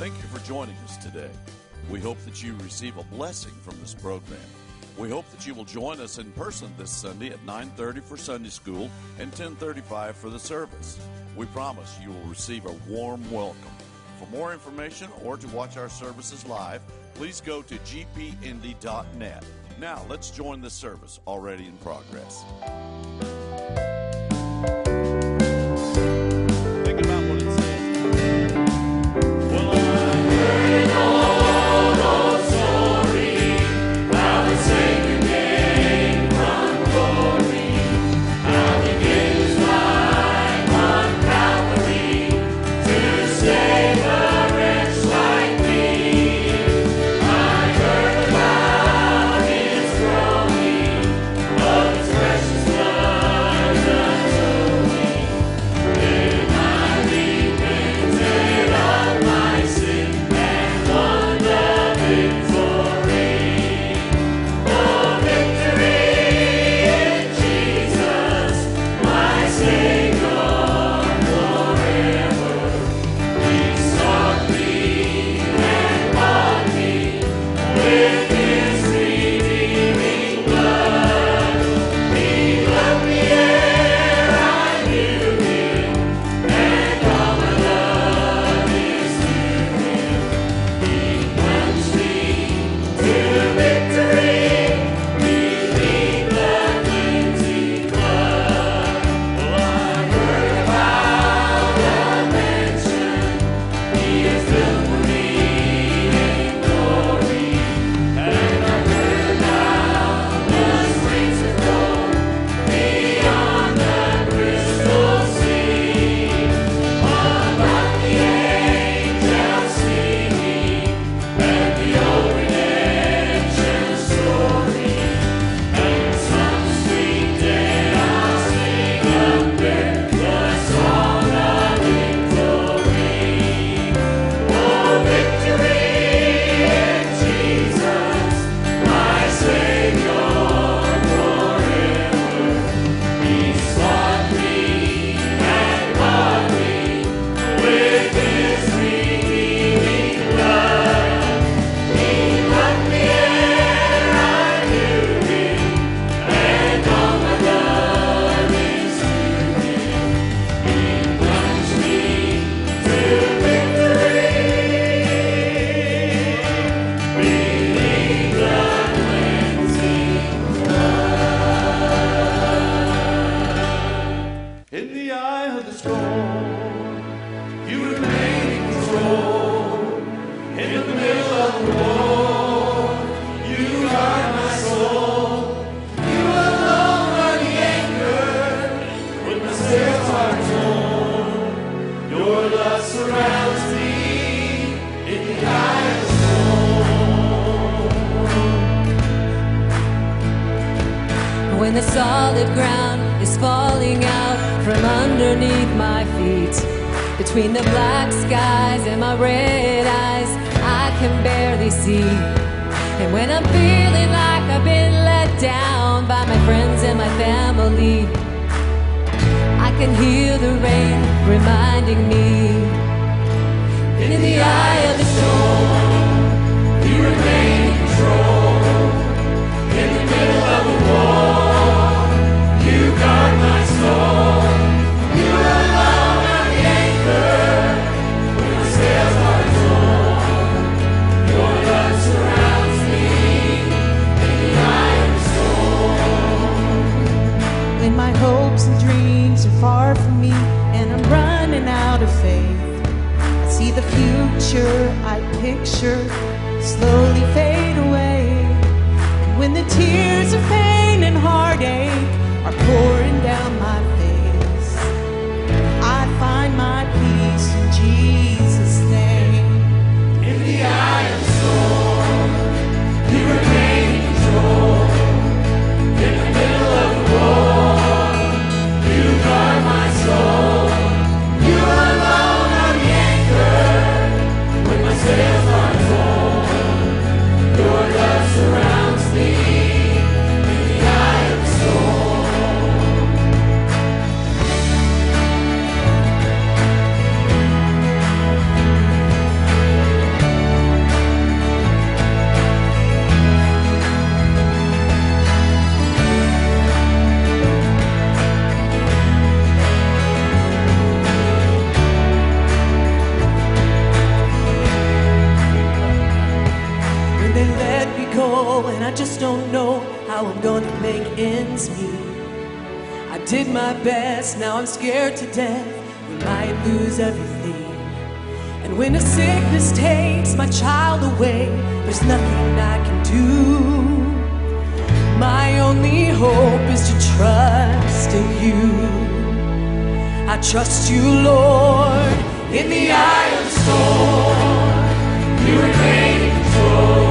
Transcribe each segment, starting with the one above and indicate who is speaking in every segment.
Speaker 1: Thank you for joining us today. We hope that you receive a blessing from this program. We hope that you will join us in person this Sunday at 9:30 for Sunday school and 10:35 for the service. We promise you will receive a warm welcome. For more information or to watch our services live, please go to gpindy.net. Now, let's join the service already in progress.
Speaker 2: hope is to trust in you. I trust you, Lord, in the eye of the storm. You remain in control.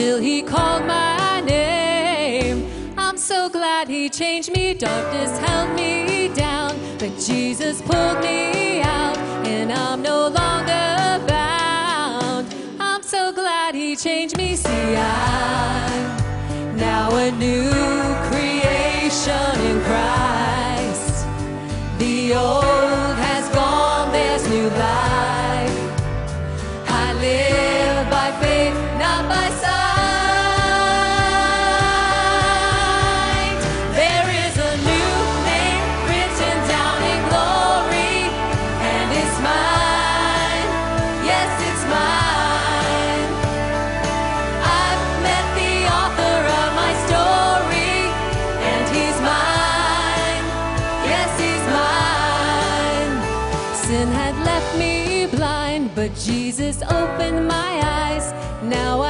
Speaker 3: till he called my name. I'm so glad he changed me. Darkness held me down, but Jesus pulled me out, and I'm no longer bound. I'm so glad he changed me. See, I'm now a new creation in Christ. The old Jesus opened my eyes. Now I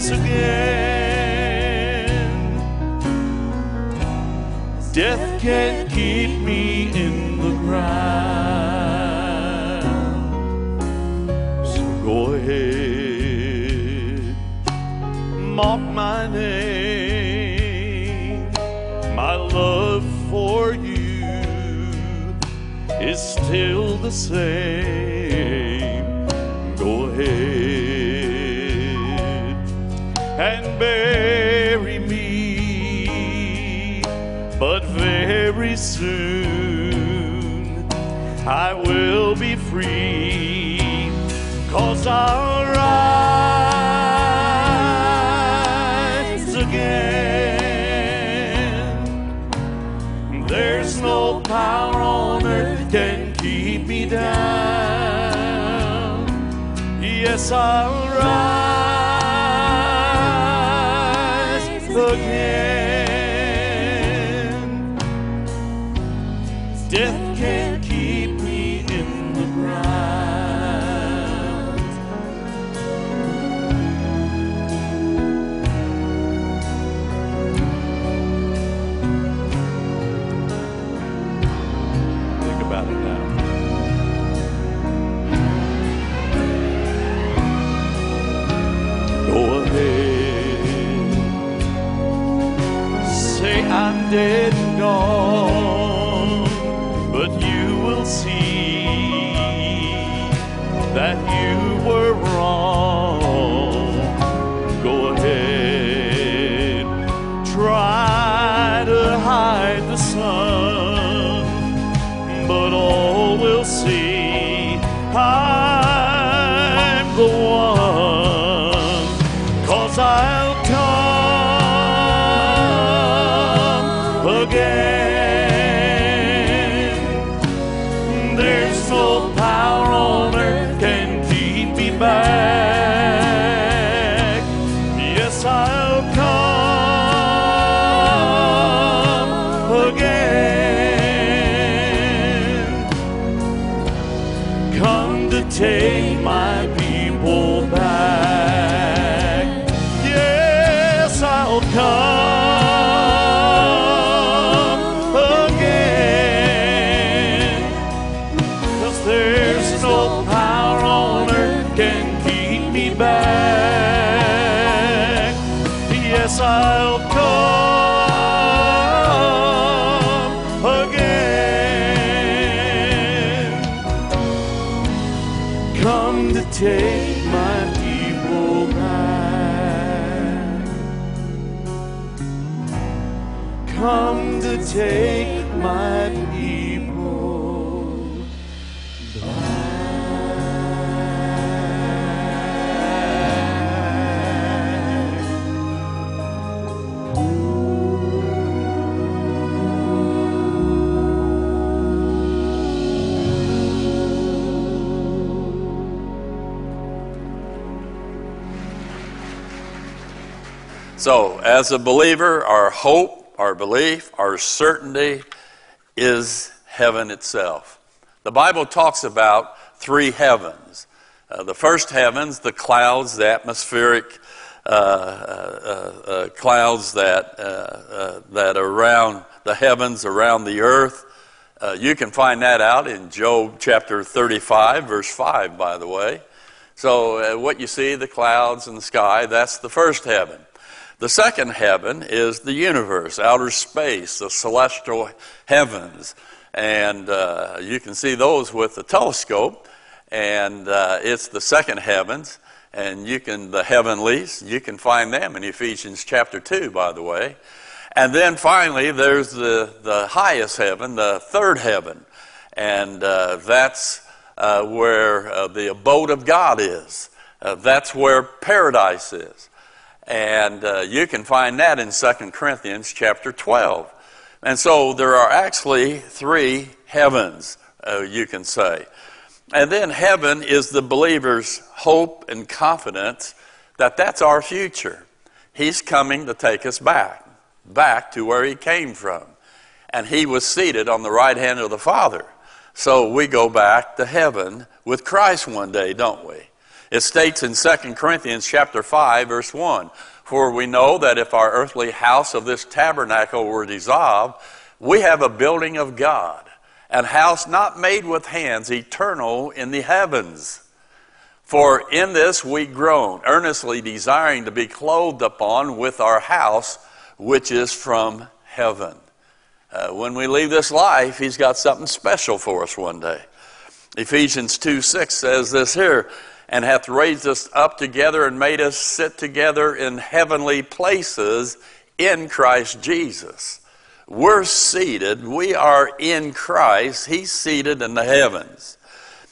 Speaker 1: rise again. Death can't keep me in the ground. So go ahead, mark my name. My love for you is still the same. bury me, but very soon I will be free, cause I'll rise again. There's no power on earth can keep me down. Yes, I'll rise.
Speaker 4: As a believer, our hope, our belief, our certainty is heaven itself. The Bible talks about three heavens. Uh, the first heavens, the clouds, the atmospheric uh, uh, uh, clouds that, uh, uh, that are around the heavens, around the earth. Uh, you can find that out in Job chapter 35, verse 5, by the way. So, uh, what you see, the clouds and the sky, that's the first heaven. The second heaven is the universe, outer space, the celestial heavens. And uh, you can see those with the telescope. And uh, it's the second heavens. And you can, the heavenlies, you can find them in Ephesians chapter 2, by the way. And then finally, there's the, the highest heaven, the third heaven. And uh, that's uh, where uh, the abode of God is. Uh, that's where paradise is. And uh, you can find that in 2 Corinthians chapter 12. And so there are actually three heavens, uh, you can say. And then heaven is the believer's hope and confidence that that's our future. He's coming to take us back, back to where he came from. And he was seated on the right hand of the Father. So we go back to heaven with Christ one day, don't we? It states in 2 Corinthians chapter 5 verse 1, for we know that if our earthly house of this tabernacle were dissolved, we have a building of God, and house not made with hands, eternal in the heavens. For in this we groan, earnestly desiring to be clothed upon with our house, which is from heaven. Uh, when we leave this life, He's got something special for us one day. Ephesians 2 6 says this here, and hath raised us up together and made us sit together in heavenly places in Christ Jesus. We're seated, we are in Christ, He's seated in the heavens.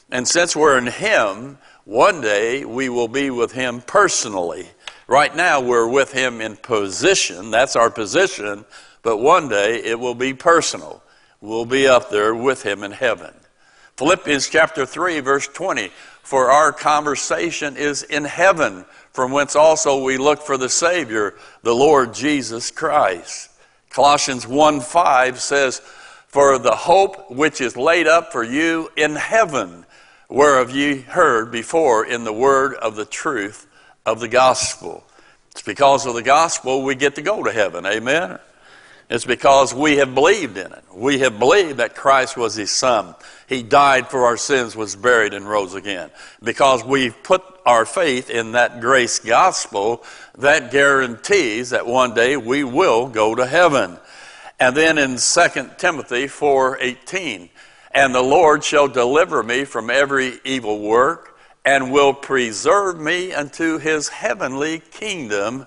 Speaker 4: And since we're in Him, one day we will be with Him personally. Right now, we're with Him in position, that's our position, but one day it will be personal. We'll be up there with Him in heaven. Philippians chapter 3, verse 20 For our conversation is in heaven, from whence also we look for the Savior, the Lord Jesus Christ. Colossians 1 5 says, For the hope which is laid up for you in heaven, whereof ye heard before in the word of the truth of the gospel. It's because of the gospel we get to go to heaven. Amen. It's because we have believed in it. We have believed that Christ was his son. He died for our sins, was buried, and rose again. Because we've put our faith in that grace gospel, that guarantees that one day we will go to heaven. And then in 2 Timothy 4:18, and the Lord shall deliver me from every evil work and will preserve me unto his heavenly kingdom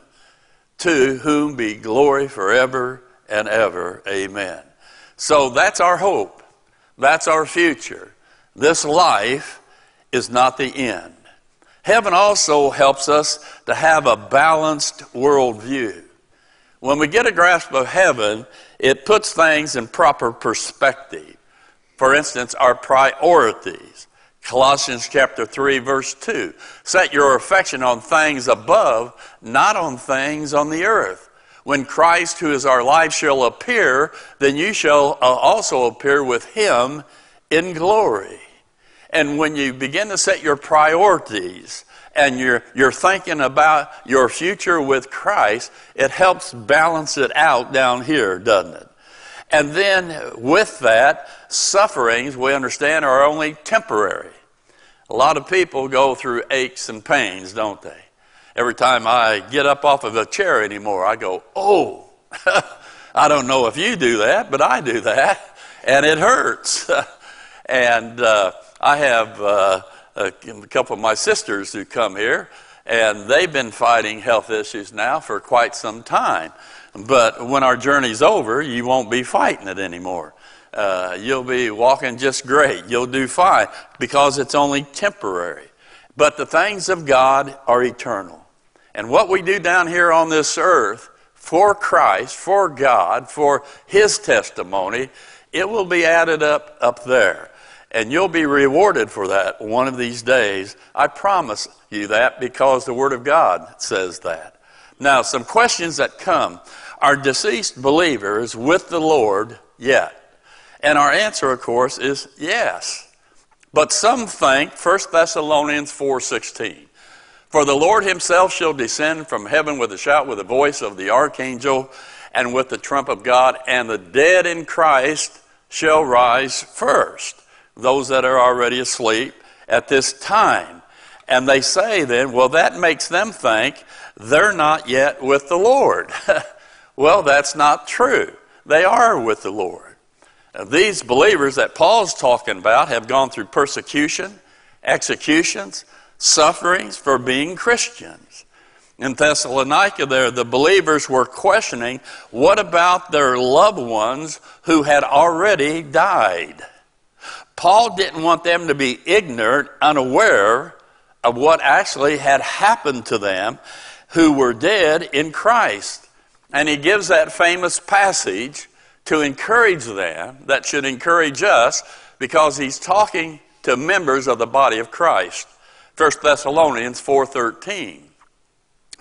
Speaker 4: to whom be glory forever and ever. Amen. So that's our hope. That's our future. This life is not the end. Heaven also helps us to have a balanced worldview. When we get a grasp of heaven, it puts things in proper perspective. For instance, our priorities. Colossians chapter 3 verse 2. Set your affection on things above, not on things on the earth. When Christ, who is our life, shall appear, then you shall uh, also appear with him in glory. And when you begin to set your priorities and you're, you're thinking about your future with Christ, it helps balance it out down here, doesn't it? And then with that, sufferings, we understand, are only temporary. A lot of people go through aches and pains, don't they? Every time I get up off of a chair anymore, I go, oh, I don't know if you do that, but I do that, and it hurts. and uh, I have uh, a couple of my sisters who come here, and they've been fighting health issues now for quite some time. But when our journey's over, you won't be fighting it anymore. Uh, you'll be walking just great. You'll do fine because it's only temporary. But the things of God are eternal. And what we do down here on this earth for Christ, for God, for His testimony, it will be added up up there. And you'll be rewarded for that one of these days. I promise you that because the Word of God says that. Now, some questions that come Are deceased believers with the Lord yet? And our answer, of course, is yes. But some think 1 Thessalonians 4:16. For the Lord himself shall descend from heaven with a shout, with the voice of the archangel, and with the trump of God, and the dead in Christ shall rise first. Those that are already asleep at this time. And they say then, well, that makes them think they're not yet with the Lord. well, that's not true. They are with the Lord. Now, these believers that Paul's talking about have gone through persecution, executions, sufferings for being Christians. In Thessalonica, there, the believers were questioning what about their loved ones who had already died? Paul didn't want them to be ignorant, unaware of what actually had happened to them who were dead in Christ. And he gives that famous passage to encourage them, that should encourage us, because he's talking to members of the body of Christ. 1 Thessalonians 4:13.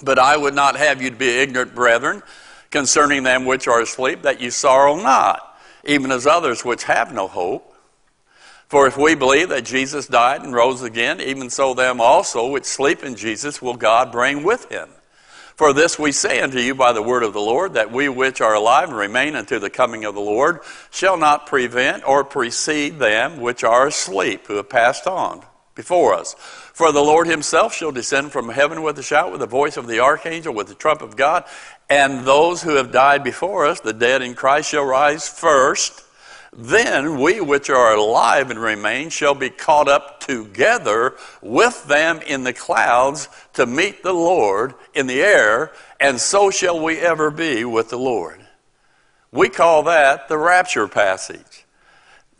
Speaker 4: But I would not have you to be ignorant, brethren, concerning them which are asleep, that you sorrow not, even as others which have no hope. For if we believe that Jesus died and rose again, even so them also which sleep in Jesus will God bring with him. For this we say unto you by the word of the Lord, that we which are alive and remain unto the coming of the Lord shall not prevent or precede them which are asleep, who have passed on before us. For the Lord himself shall descend from heaven with a shout, with the voice of the archangel, with the trump of God, and those who have died before us, the dead in Christ, shall rise first. Then we which are alive and remain shall be caught up together with them in the clouds to meet the Lord in the air, and so shall we ever be with the Lord. We call that the rapture passage.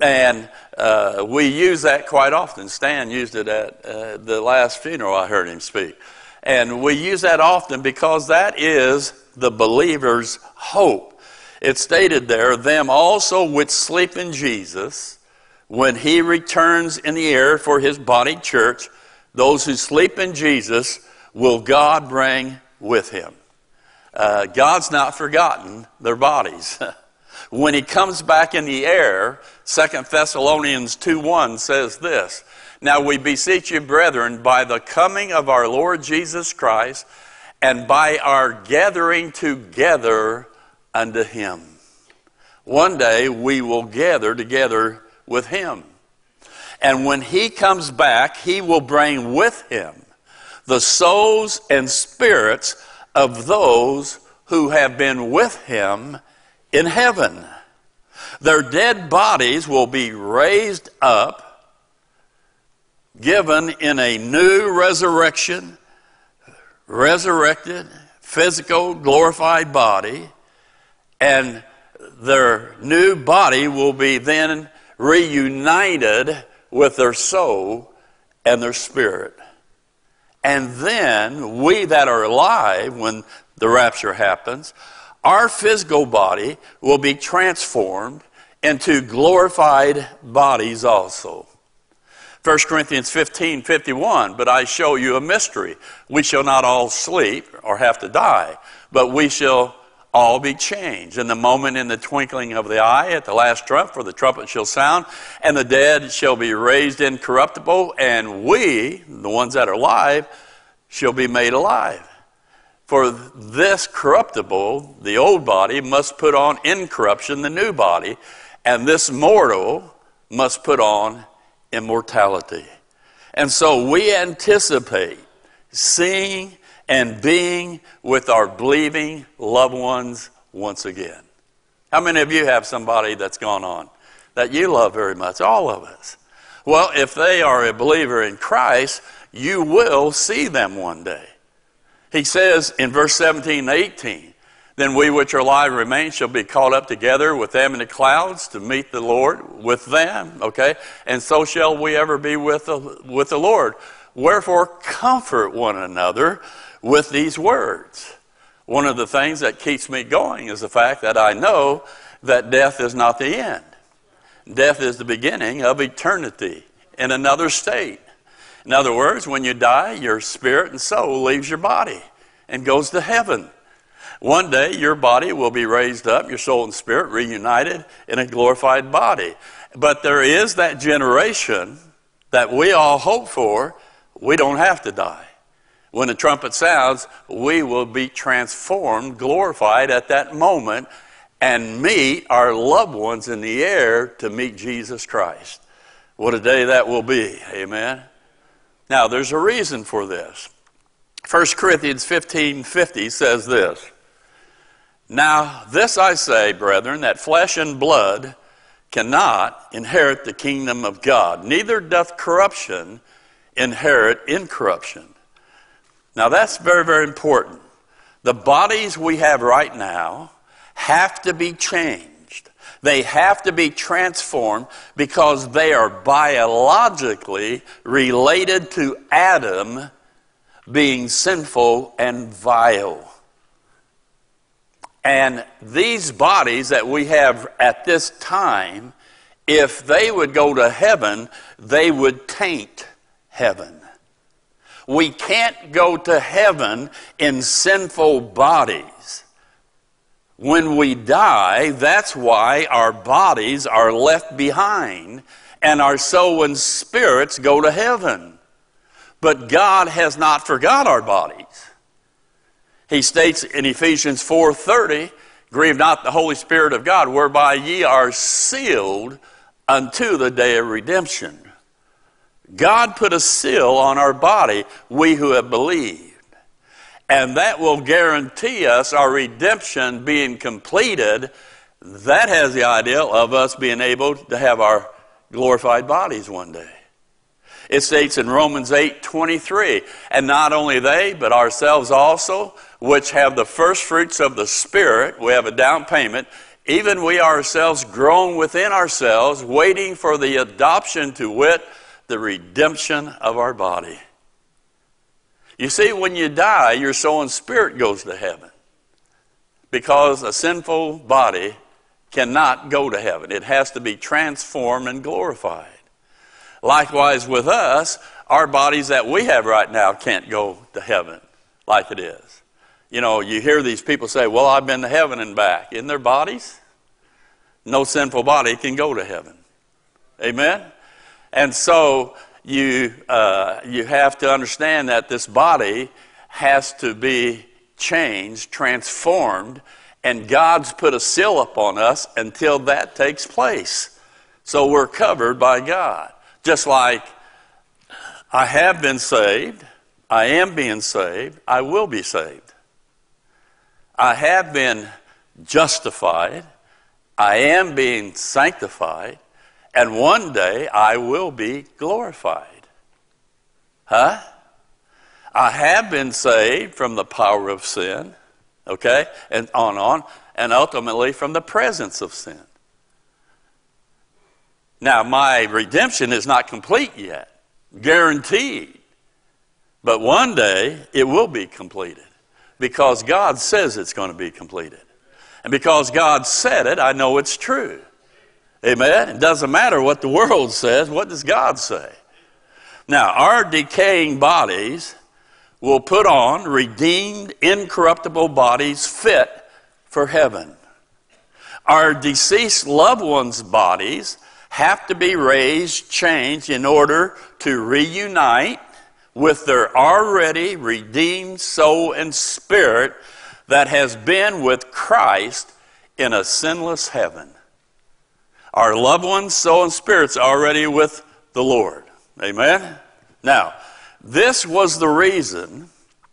Speaker 4: And uh, we use that quite often. Stan used it at uh, the last funeral I heard him speak. And we use that often because that is the believer's hope. It stated there, them also which sleep in Jesus, when he returns in the air for his body church, those who sleep in Jesus will God bring with him. Uh, God's not forgotten their bodies. when he comes back in the air, Second Thessalonians 2 1 says this Now we beseech you, brethren, by the coming of our Lord Jesus Christ and by our gathering together unto him. One day we will gather together with him. And when he comes back, he will bring with him the souls and spirits of those who have been with him in heaven. Their dead bodies will be raised up, given in a new resurrection, resurrected, physical, glorified body and their new body will be then reunited with their soul and their spirit. And then we that are alive when the rapture happens, our physical body will be transformed into glorified bodies also. 1 Corinthians 15 51, but I show you a mystery. We shall not all sleep or have to die, but we shall all be changed. In the moment, in the twinkling of the eye, at the last trump, for the trumpet shall sound, and the dead shall be raised incorruptible, and we, the ones that are alive, shall be made alive. For this corruptible, the old body, must put on incorruption, the new body, and this mortal must put on immortality. And so we anticipate seeing and being with our believing loved ones once again. How many of you have somebody that's gone on that you love very much? All of us. Well, if they are a believer in Christ, you will see them one day. He says in verse 17 and 18, Then we which are alive remain shall be caught up together with them in the clouds to meet the Lord with them, okay? And so shall we ever be with the, with the Lord. Wherefore, comfort one another with these words. One of the things that keeps me going is the fact that I know that death is not the end. Death is the beginning of eternity in another state. In other words, when you die, your spirit and soul leaves your body and goes to heaven. One day, your body will be raised up, your soul and spirit reunited in a glorified body. But there is that generation that we all hope for. We don't have to die. When the trumpet sounds, we will be transformed, glorified at that moment, and meet our loved ones in the air to meet Jesus Christ. What a day that will be. Amen. Now, there's a reason for this. 1 Corinthians 15 50 says this Now, this I say, brethren, that flesh and blood cannot inherit the kingdom of God, neither doth corruption inherit incorruption. Now, that's very, very important. The bodies we have right now have to be changed. They have to be transformed because they are biologically related to Adam being sinful and vile. And these bodies that we have at this time, if they would go to heaven, they would taint heaven. We can't go to heaven in sinful bodies. When we die, that's why our bodies are left behind and our soul and spirits go to heaven. But God has not forgot our bodies. He states in Ephesians 4:30, "Grieve not the Holy Spirit of God, whereby ye are sealed unto the day of redemption." God put a seal on our body, we who have believed. And that will guarantee us our redemption being completed. That has the idea of us being able to have our glorified bodies one day. It states in Romans 8 23, and not only they, but ourselves also, which have the first fruits of the Spirit, we have a down payment, even we ourselves groan within ourselves, waiting for the adoption to wit, the redemption of our body. You see, when you die, your soul and spirit goes to heaven because a sinful body cannot go to heaven. It has to be transformed and glorified. Likewise, with us, our bodies that we have right now can't go to heaven like it is. You know, you hear these people say, Well, I've been to heaven and back. In their bodies, no sinful body can go to heaven. Amen? And so you, uh, you have to understand that this body has to be changed, transformed, and God's put a seal upon us until that takes place. So we're covered by God. Just like I have been saved, I am being saved, I will be saved. I have been justified, I am being sanctified, and one day I will be glorified. Huh? I have been saved from the power of sin, okay, and on on, and ultimately from the presence of sin. Now, my redemption is not complete yet, guaranteed. But one day it will be completed because God says it's going to be completed. And because God said it, I know it's true. Amen? It doesn't matter what the world says, what does God say? Now, our decaying bodies will put on redeemed, incorruptible bodies fit for heaven. Our deceased loved ones' bodies have to be raised, changed in order to reunite with their already redeemed soul and spirit that has been with Christ in a sinless heaven. Our loved ones, soul and spirits already with the Lord. Amen? Now, this was the reason,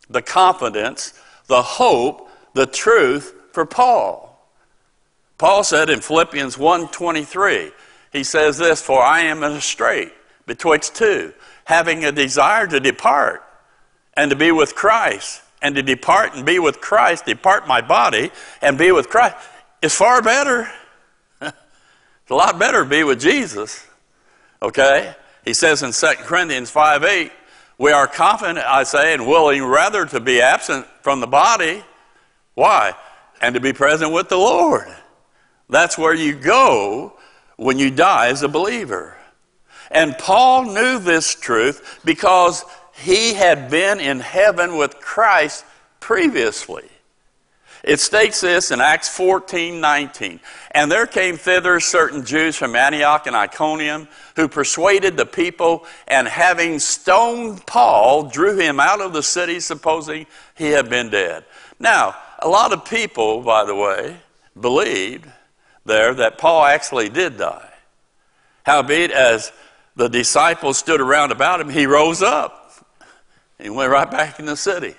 Speaker 4: the confidence, the hope, the truth for Paul. Paul said in Philippians 1:23, he says this, For I am in a strait betwixt two, having a desire to depart and to be with Christ, and to depart and be with Christ, depart my body and be with Christ, is far better. It's a lot better to be with Jesus. Okay? He says in 2 Corinthians 5 8, we are confident, I say, and willing rather to be absent from the body. Why? And to be present with the Lord. That's where you go when you die as a believer. And Paul knew this truth because he had been in heaven with Christ previously. It states this in Acts 14 19. And there came thither certain Jews from Antioch and Iconium who persuaded the people, and having stoned Paul, drew him out of the city, supposing he had been dead. Now, a lot of people, by the way, believed there that Paul actually did die. Howbeit, as the disciples stood around about him, he rose up and went right back in the city.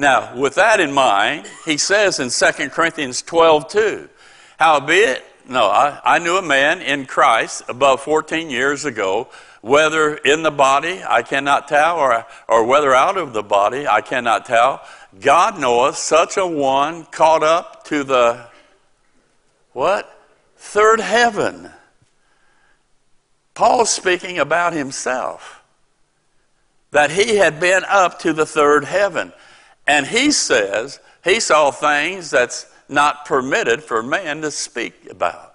Speaker 4: Now, with that in mind, he says in 2 Corinthians 12 2, Howbeit, no, I, I knew a man in Christ above 14 years ago, whether in the body I cannot tell, or, or whether out of the body I cannot tell. God knoweth such a one caught up to the what? Third heaven. Paul's speaking about himself, that he had been up to the third heaven. And he says he saw things that's not permitted for man to speak about.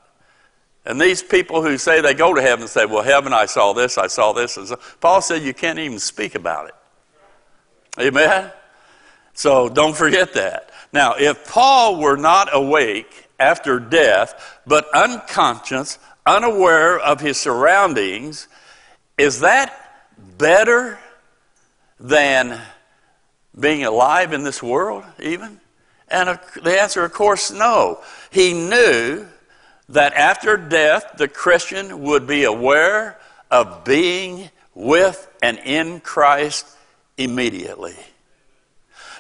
Speaker 4: And these people who say they go to heaven say, Well, heaven, I saw this, I saw this. Paul said you can't even speak about it. Amen? So don't forget that. Now, if Paul were not awake after death, but unconscious, unaware of his surroundings, is that better than being alive in this world, even? And the answer, of course, no. He knew that after death, the Christian would be aware of being with and in Christ immediately.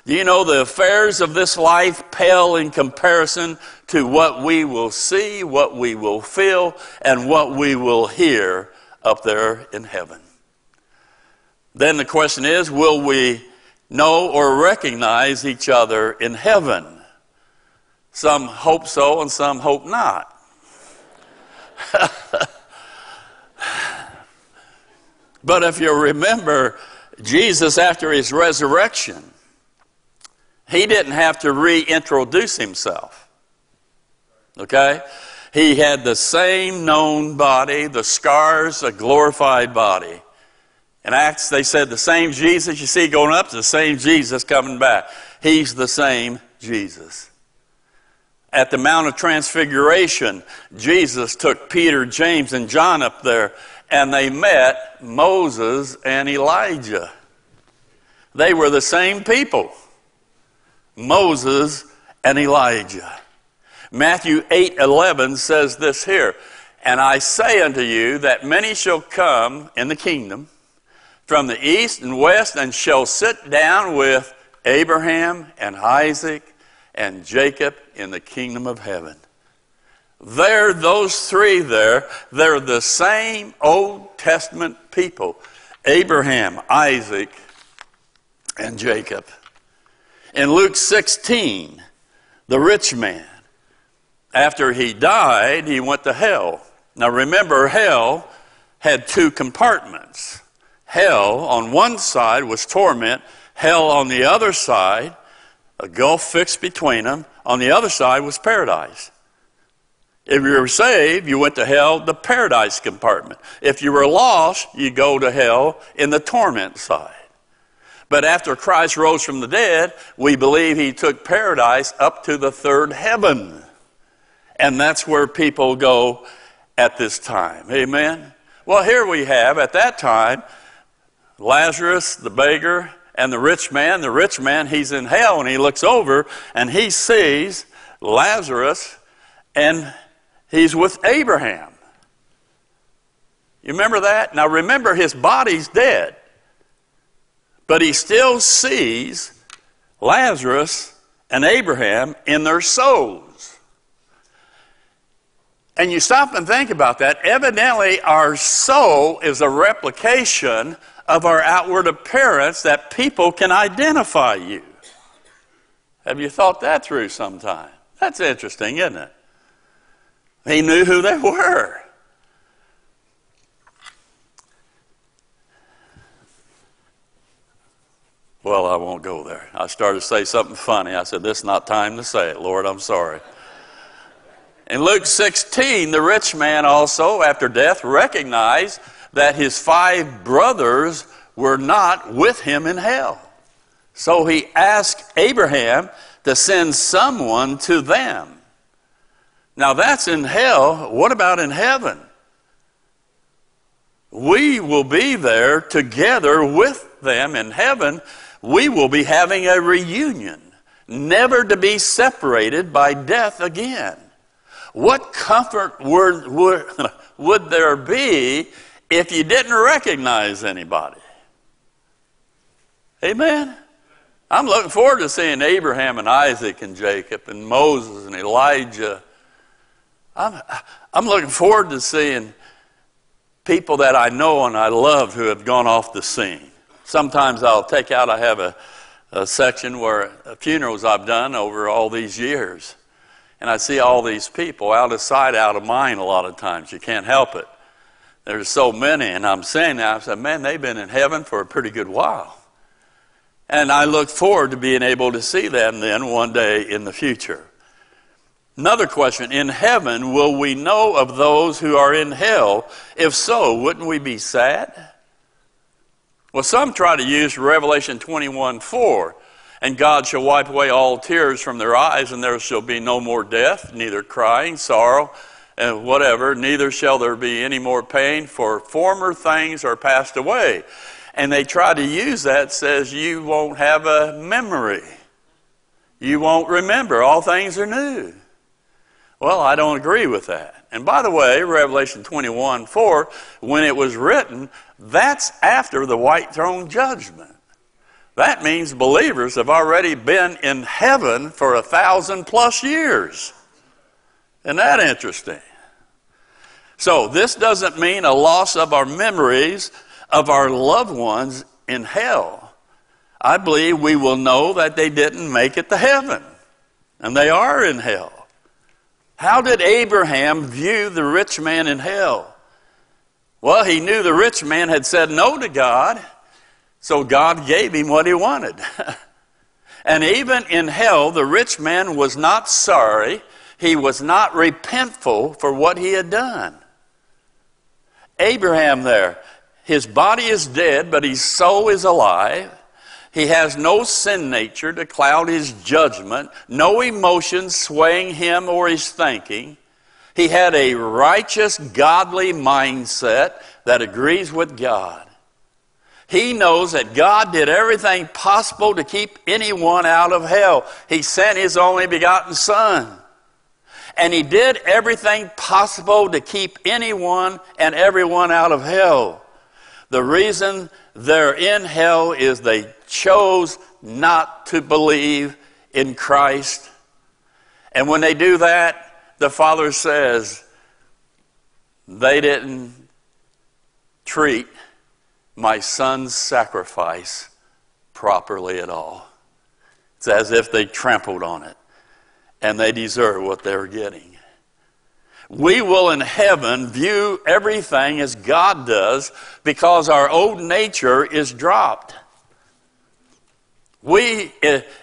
Speaker 4: Do you know the affairs of this life pale in comparison to what we will see, what we will feel, and what we will hear up there in heaven? Then the question is will we know or recognize each other in heaven? Some hope so, and some hope not. but if you remember, Jesus, after his resurrection, he didn't have to reintroduce himself. Okay? He had the same known body, the scars, a glorified body. In Acts, they said the same Jesus you see going up, the same Jesus coming back. He's the same Jesus. At the Mount of Transfiguration, Jesus took Peter, James, and John up there, and they met Moses and Elijah. They were the same people. Moses and Elijah. Matthew 8 11 says this here And I say unto you that many shall come in the kingdom from the east and west and shall sit down with Abraham and Isaac and Jacob in the kingdom of heaven. They're those three there, they're the same Old Testament people Abraham, Isaac, and Jacob. In Luke 16, the rich man, after he died, he went to hell. Now remember, hell had two compartments. Hell on one side was torment, hell on the other side, a gulf fixed between them, on the other side was paradise. If you were saved, you went to hell, the paradise compartment. If you were lost, you go to hell in the torment side. But after Christ rose from the dead, we believe he took paradise up to the third heaven. And that's where people go at this time. Amen? Well, here we have, at that time, Lazarus, the beggar, and the rich man. The rich man, he's in hell, and he looks over and he sees Lazarus, and he's with Abraham. You remember that? Now remember, his body's dead. But he still sees Lazarus and Abraham in their souls. And you stop and think about that. Evidently, our soul is a replication of our outward appearance that people can identify you. Have you thought that through sometime? That's interesting, isn't it? He knew who they were. Well, I won't go there. I started to say something funny. I said, This is not time to say it. Lord, I'm sorry. In Luke 16, the rich man also, after death, recognized that his five brothers were not with him in hell. So he asked Abraham to send someone to them. Now that's in hell. What about in heaven? We will be there together with them in heaven. We will be having a reunion, never to be separated by death again. What comfort would, would, would there be if you didn't recognize anybody? Amen? I'm looking forward to seeing Abraham and Isaac and Jacob and Moses and Elijah. I'm, I'm looking forward to seeing people that I know and I love who have gone off the scene. Sometimes I'll take out, I have a, a section where uh, funerals I've done over all these years. And I see all these people out of sight, out of mind a lot of times. You can't help it. There's so many, and I'm saying that, I said, man, they've been in heaven for a pretty good while. And I look forward to being able to see them then one day in the future. Another question In heaven, will we know of those who are in hell? If so, wouldn't we be sad? Well, some try to use Revelation 21 4. And God shall wipe away all tears from their eyes, and there shall be no more death, neither crying, sorrow, and whatever, neither shall there be any more pain, for former things are passed away. And they try to use that, says you won't have a memory. You won't remember. All things are new. Well, I don't agree with that. And by the way, Revelation 21 4, when it was written, that's after the white throne judgment. That means believers have already been in heaven for a thousand plus years. Isn't that interesting? So, this doesn't mean a loss of our memories of our loved ones in hell. I believe we will know that they didn't make it to heaven, and they are in hell. How did Abraham view the rich man in hell? Well, he knew the rich man had said no to God, so God gave him what he wanted. and even in hell, the rich man was not sorry, he was not repentful for what he had done. Abraham, there, his body is dead, but his soul is alive. He has no sin nature to cloud his judgment, no emotions swaying him or his thinking. He had a righteous, godly mindset that agrees with God. He knows that God did everything possible to keep anyone out of hell. He sent His only begotten Son. And He did everything possible to keep anyone and everyone out of hell. The reason they're in hell is they chose not to believe in Christ. And when they do that, the Father says they didn't treat my son's sacrifice properly at all. It's as if they trampled on it and they deserve what they're getting. We will in heaven view everything as God does because our old nature is dropped. We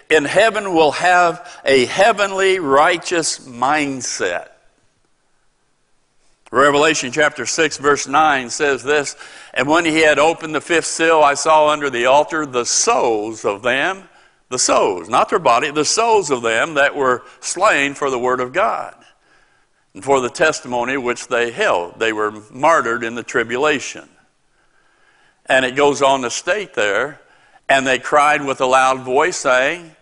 Speaker 4: in heaven will have a heavenly righteous mindset. Revelation chapter 6, verse 9 says this And when he had opened the fifth seal, I saw under the altar the souls of them, the souls, not their body, the souls of them that were slain for the word of God and for the testimony which they held. They were martyred in the tribulation. And it goes on to state there and they cried with a loud voice, saying,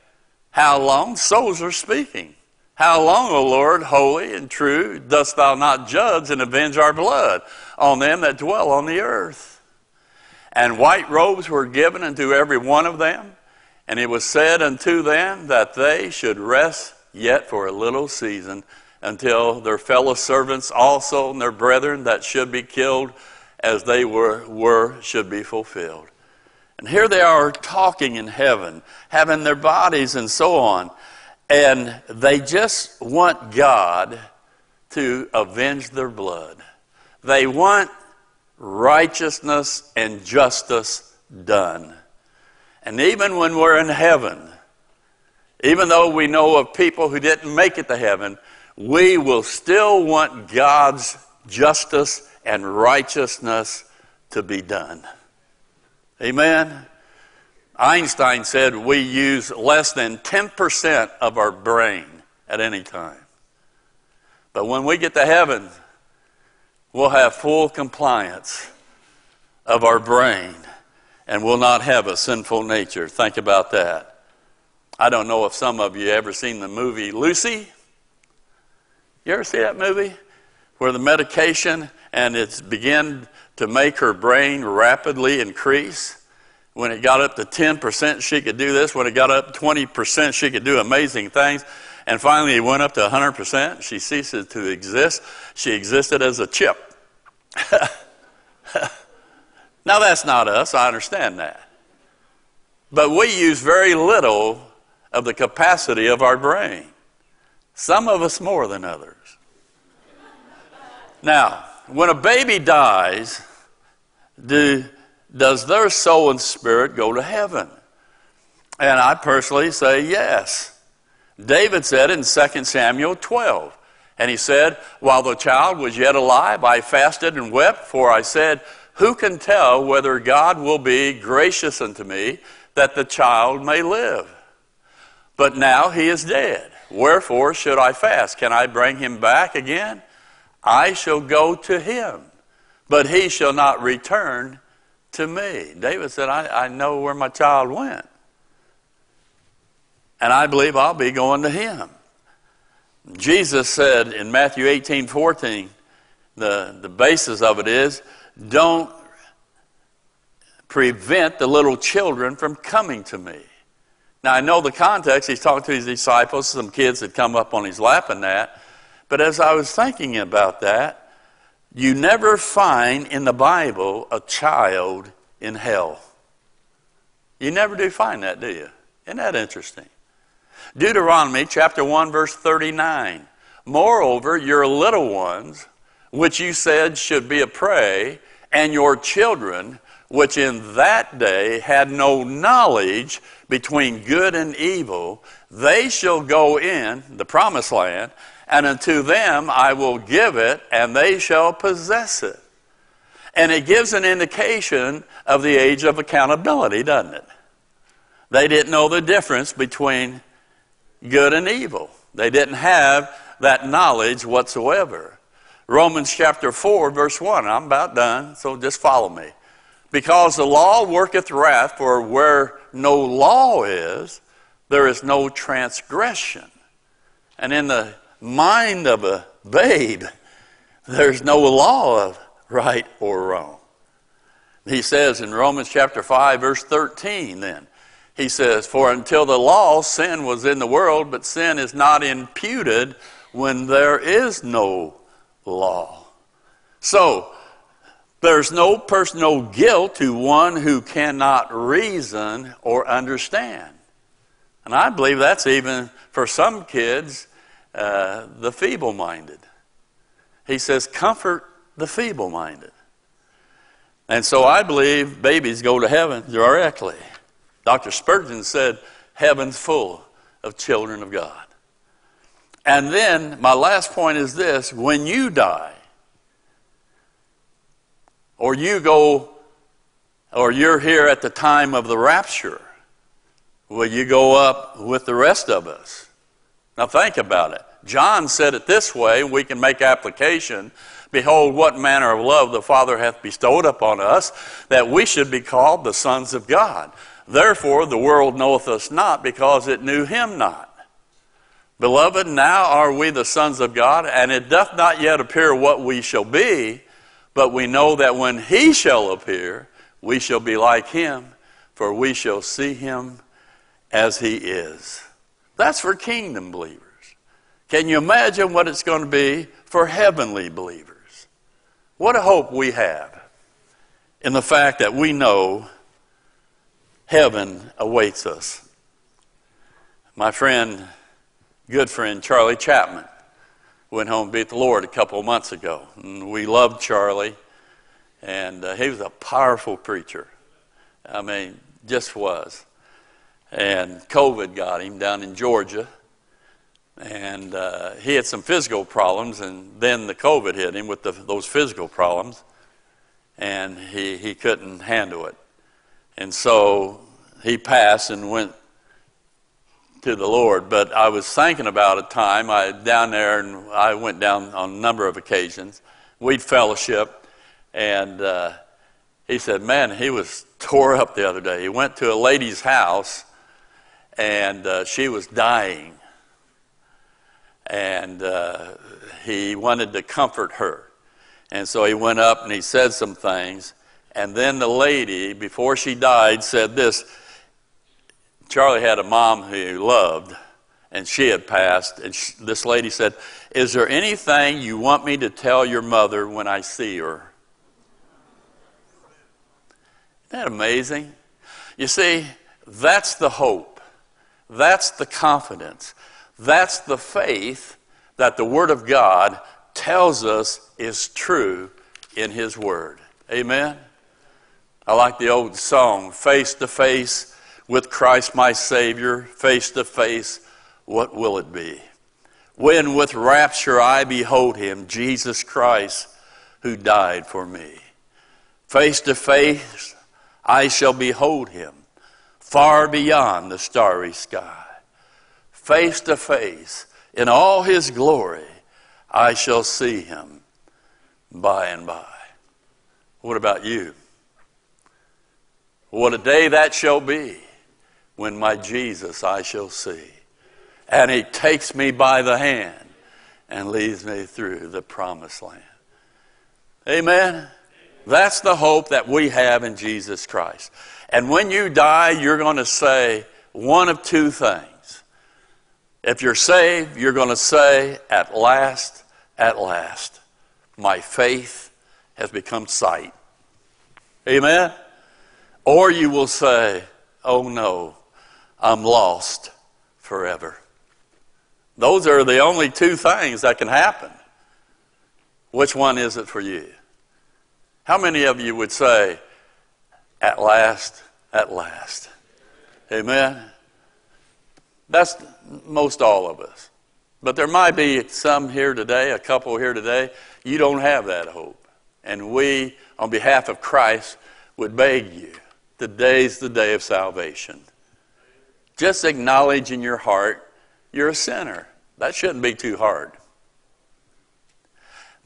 Speaker 4: How long? Souls are speaking. How long, O Lord, holy and true, dost thou not judge and avenge our blood on them that dwell on the earth? And white robes were given unto every one of them, and it was said unto them that they should rest yet for a little season until their fellow servants also and their brethren that should be killed as they were, were should be fulfilled. And here they are talking in heaven, having their bodies and so on. And they just want God to avenge their blood. They want righteousness and justice done. And even when we're in heaven, even though we know of people who didn't make it to heaven, we will still want God's justice and righteousness to be done. Amen. Einstein said we use less than 10% of our brain at any time. But when we get to heaven, we'll have full compliance of our brain and will not have a sinful nature. Think about that. I don't know if some of you ever seen the movie Lucy. You ever see that movie? Where the medication and it's began to make her brain rapidly increase. When it got up to 10%, she could do this. When it got up 20%, she could do amazing things. And finally, it went up to 100%. She ceases to exist. She existed as a chip. now, that's not us. I understand that. But we use very little of the capacity of our brain. Some of us more than others. Now, when a baby dies, do, does their soul and spirit go to heaven? And I personally say yes. David said in 2 Samuel 12, and he said, While the child was yet alive, I fasted and wept, for I said, Who can tell whether God will be gracious unto me that the child may live? But now he is dead. Wherefore should I fast? Can I bring him back again? I shall go to him, but he shall not return to me. David said, I, I know where my child went. And I believe I'll be going to him. Jesus said in Matthew 18 14, the, the basis of it is don't prevent the little children from coming to me. Now, I know the context. He's talking to his disciples, some kids had come up on his lap and that. But as I was thinking about that, you never find in the Bible a child in hell. You never do find that, do you? Isn't that interesting? Deuteronomy chapter 1, verse 39. Moreover, your little ones, which you said should be a prey, and your children, which in that day had no knowledge between good and evil, they shall go in the promised land, and unto them I will give it, and they shall possess it. And it gives an indication of the age of accountability, doesn't it? They didn't know the difference between good and evil. They didn't have that knowledge whatsoever. Romans chapter 4, verse 1. I'm about done, so just follow me. Because the law worketh wrath, for where no law is, there is no transgression. And in the mind of a babe, there's no law of right or wrong. He says in Romans chapter 5, verse 13, then, he says, For until the law, sin was in the world, but sin is not imputed when there is no law. So, there's no personal guilt to one who cannot reason or understand. And I believe that's even for some kids, uh, the feeble minded. He says, Comfort the feeble minded. And so I believe babies go to heaven directly. Dr. Spurgeon said, Heaven's full of children of God. And then my last point is this when you die, or you go, or you're here at the time of the rapture, will you go up with the rest of us? Now think about it. John said it this way, we can make application. Behold, what manner of love the Father hath bestowed upon us, that we should be called the sons of God. Therefore, the world knoweth us not, because it knew him not. Beloved, now are we the sons of God, and it doth not yet appear what we shall be, but we know that when he shall appear, we shall be like him, for we shall see him as he is. That's for kingdom believers. Can you imagine what it's going to be for heavenly believers? What a hope we have in the fact that we know heaven awaits us. My friend, good friend Charlie Chapman, went home to be with the Lord a couple of months ago. And we loved Charlie, and uh, he was a powerful preacher. I mean, just was. And COVID got him down in Georgia and uh, he had some physical problems, and then the COVID hit him with the, those physical problems, and he, he couldn't handle it. And so he passed and went to the Lord. But I was thinking about a time I down there, and I went down on a number of occasions. We'd fellowship, and uh, he said, "Man, he was tore up the other day. He went to a lady's house, and uh, she was dying, and uh, he wanted to comfort her, and so he went up and he said some things." And then the lady, before she died, said this Charlie had a mom who he loved, and she had passed. And she, this lady said, Is there anything you want me to tell your mother when I see her? Isn't that amazing? You see, that's the hope, that's the confidence, that's the faith that the Word of God tells us is true in His Word. Amen? I like the old song, Face to Face with Christ my Savior, face to face, what will it be? When with rapture I behold Him, Jesus Christ, who died for me. Face to face, I shall behold Him, far beyond the starry sky. Face to face, in all His glory, I shall see Him by and by. What about you? What a day that shall be when my Jesus I shall see. And he takes me by the hand and leads me through the promised land. Amen. That's the hope that we have in Jesus Christ. And when you die, you're going to say one of two things. If you're saved, you're going to say, At last, at last, my faith has become sight. Amen. Or you will say, Oh no, I'm lost forever. Those are the only two things that can happen. Which one is it for you? How many of you would say, At last, at last? Amen? That's most all of us. But there might be some here today, a couple here today, you don't have that hope. And we, on behalf of Christ, would beg you Today's the day of salvation. Just acknowledge in your heart you're a sinner. That shouldn't be too hard.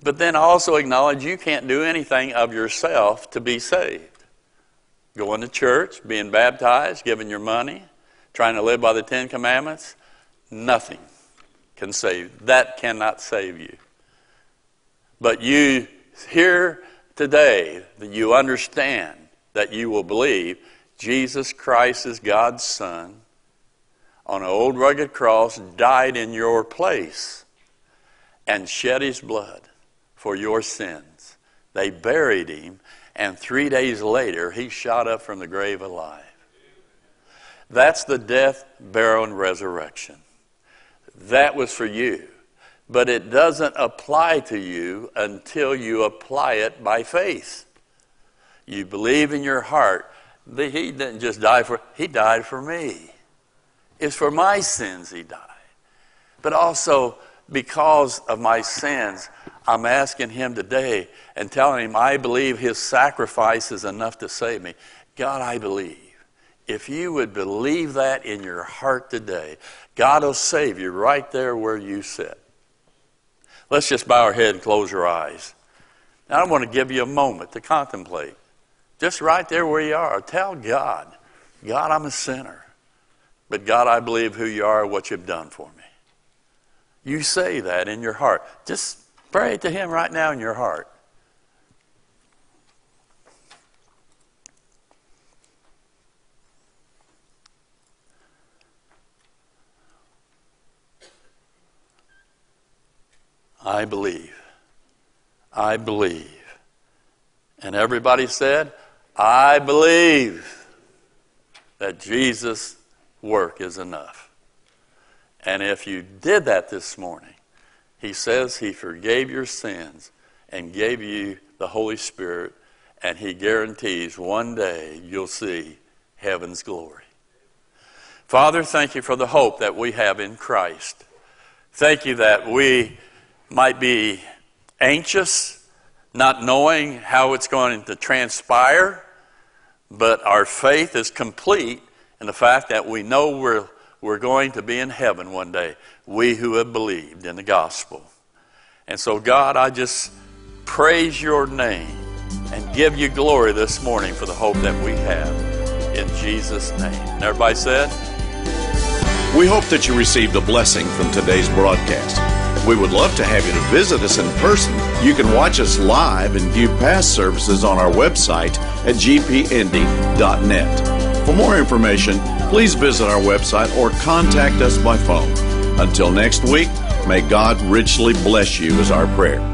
Speaker 4: But then also acknowledge you can't do anything of yourself to be saved. Going to church, being baptized, giving your money, trying to live by the Ten Commandments, nothing can save. That cannot save you. But you here today that you understand that you will believe Jesus Christ is God's Son on an old rugged cross, died in your place, and shed his blood for your sins. They buried him, and three days later, he shot up from the grave alive. That's the death, burial, and resurrection. That was for you. But it doesn't apply to you until you apply it by faith. You believe in your heart that He didn't just die for, He died for me. It's for my sins He died. But also, because of my sins, I'm asking Him today and telling Him, I believe His sacrifice is enough to save me. God, I believe. If you would believe that in your heart today, God will save you right there where you sit. Let's just bow our head and close our eyes. Now, I want to give you a moment to contemplate. Just right there where you are. Tell God, God, I'm a sinner. But God, I believe who you are, what you've done for me. You say that in your heart. Just pray to Him right now in your heart. I believe. I believe. And everybody said, I believe that Jesus' work is enough. And if you did that this morning, he says he forgave your sins and gave you the Holy Spirit, and he guarantees one day you'll see heaven's glory. Father, thank you for the hope that we have in Christ. Thank you that we might be anxious not knowing how it's going to transpire, but our faith is complete and the fact that we know we're, we're going to be in heaven one day, we who have believed in the gospel. And so, God, I just praise your name and give you glory this morning for the hope that we have. In Jesus' name. And everybody said,
Speaker 5: We hope that you received a blessing from today's broadcast. We would love to have you to visit us in person. You can watch us live and view past services on our website at gpindy.net. For more information, please visit our website or contact us by phone. Until next week, may God richly bless you is our prayer.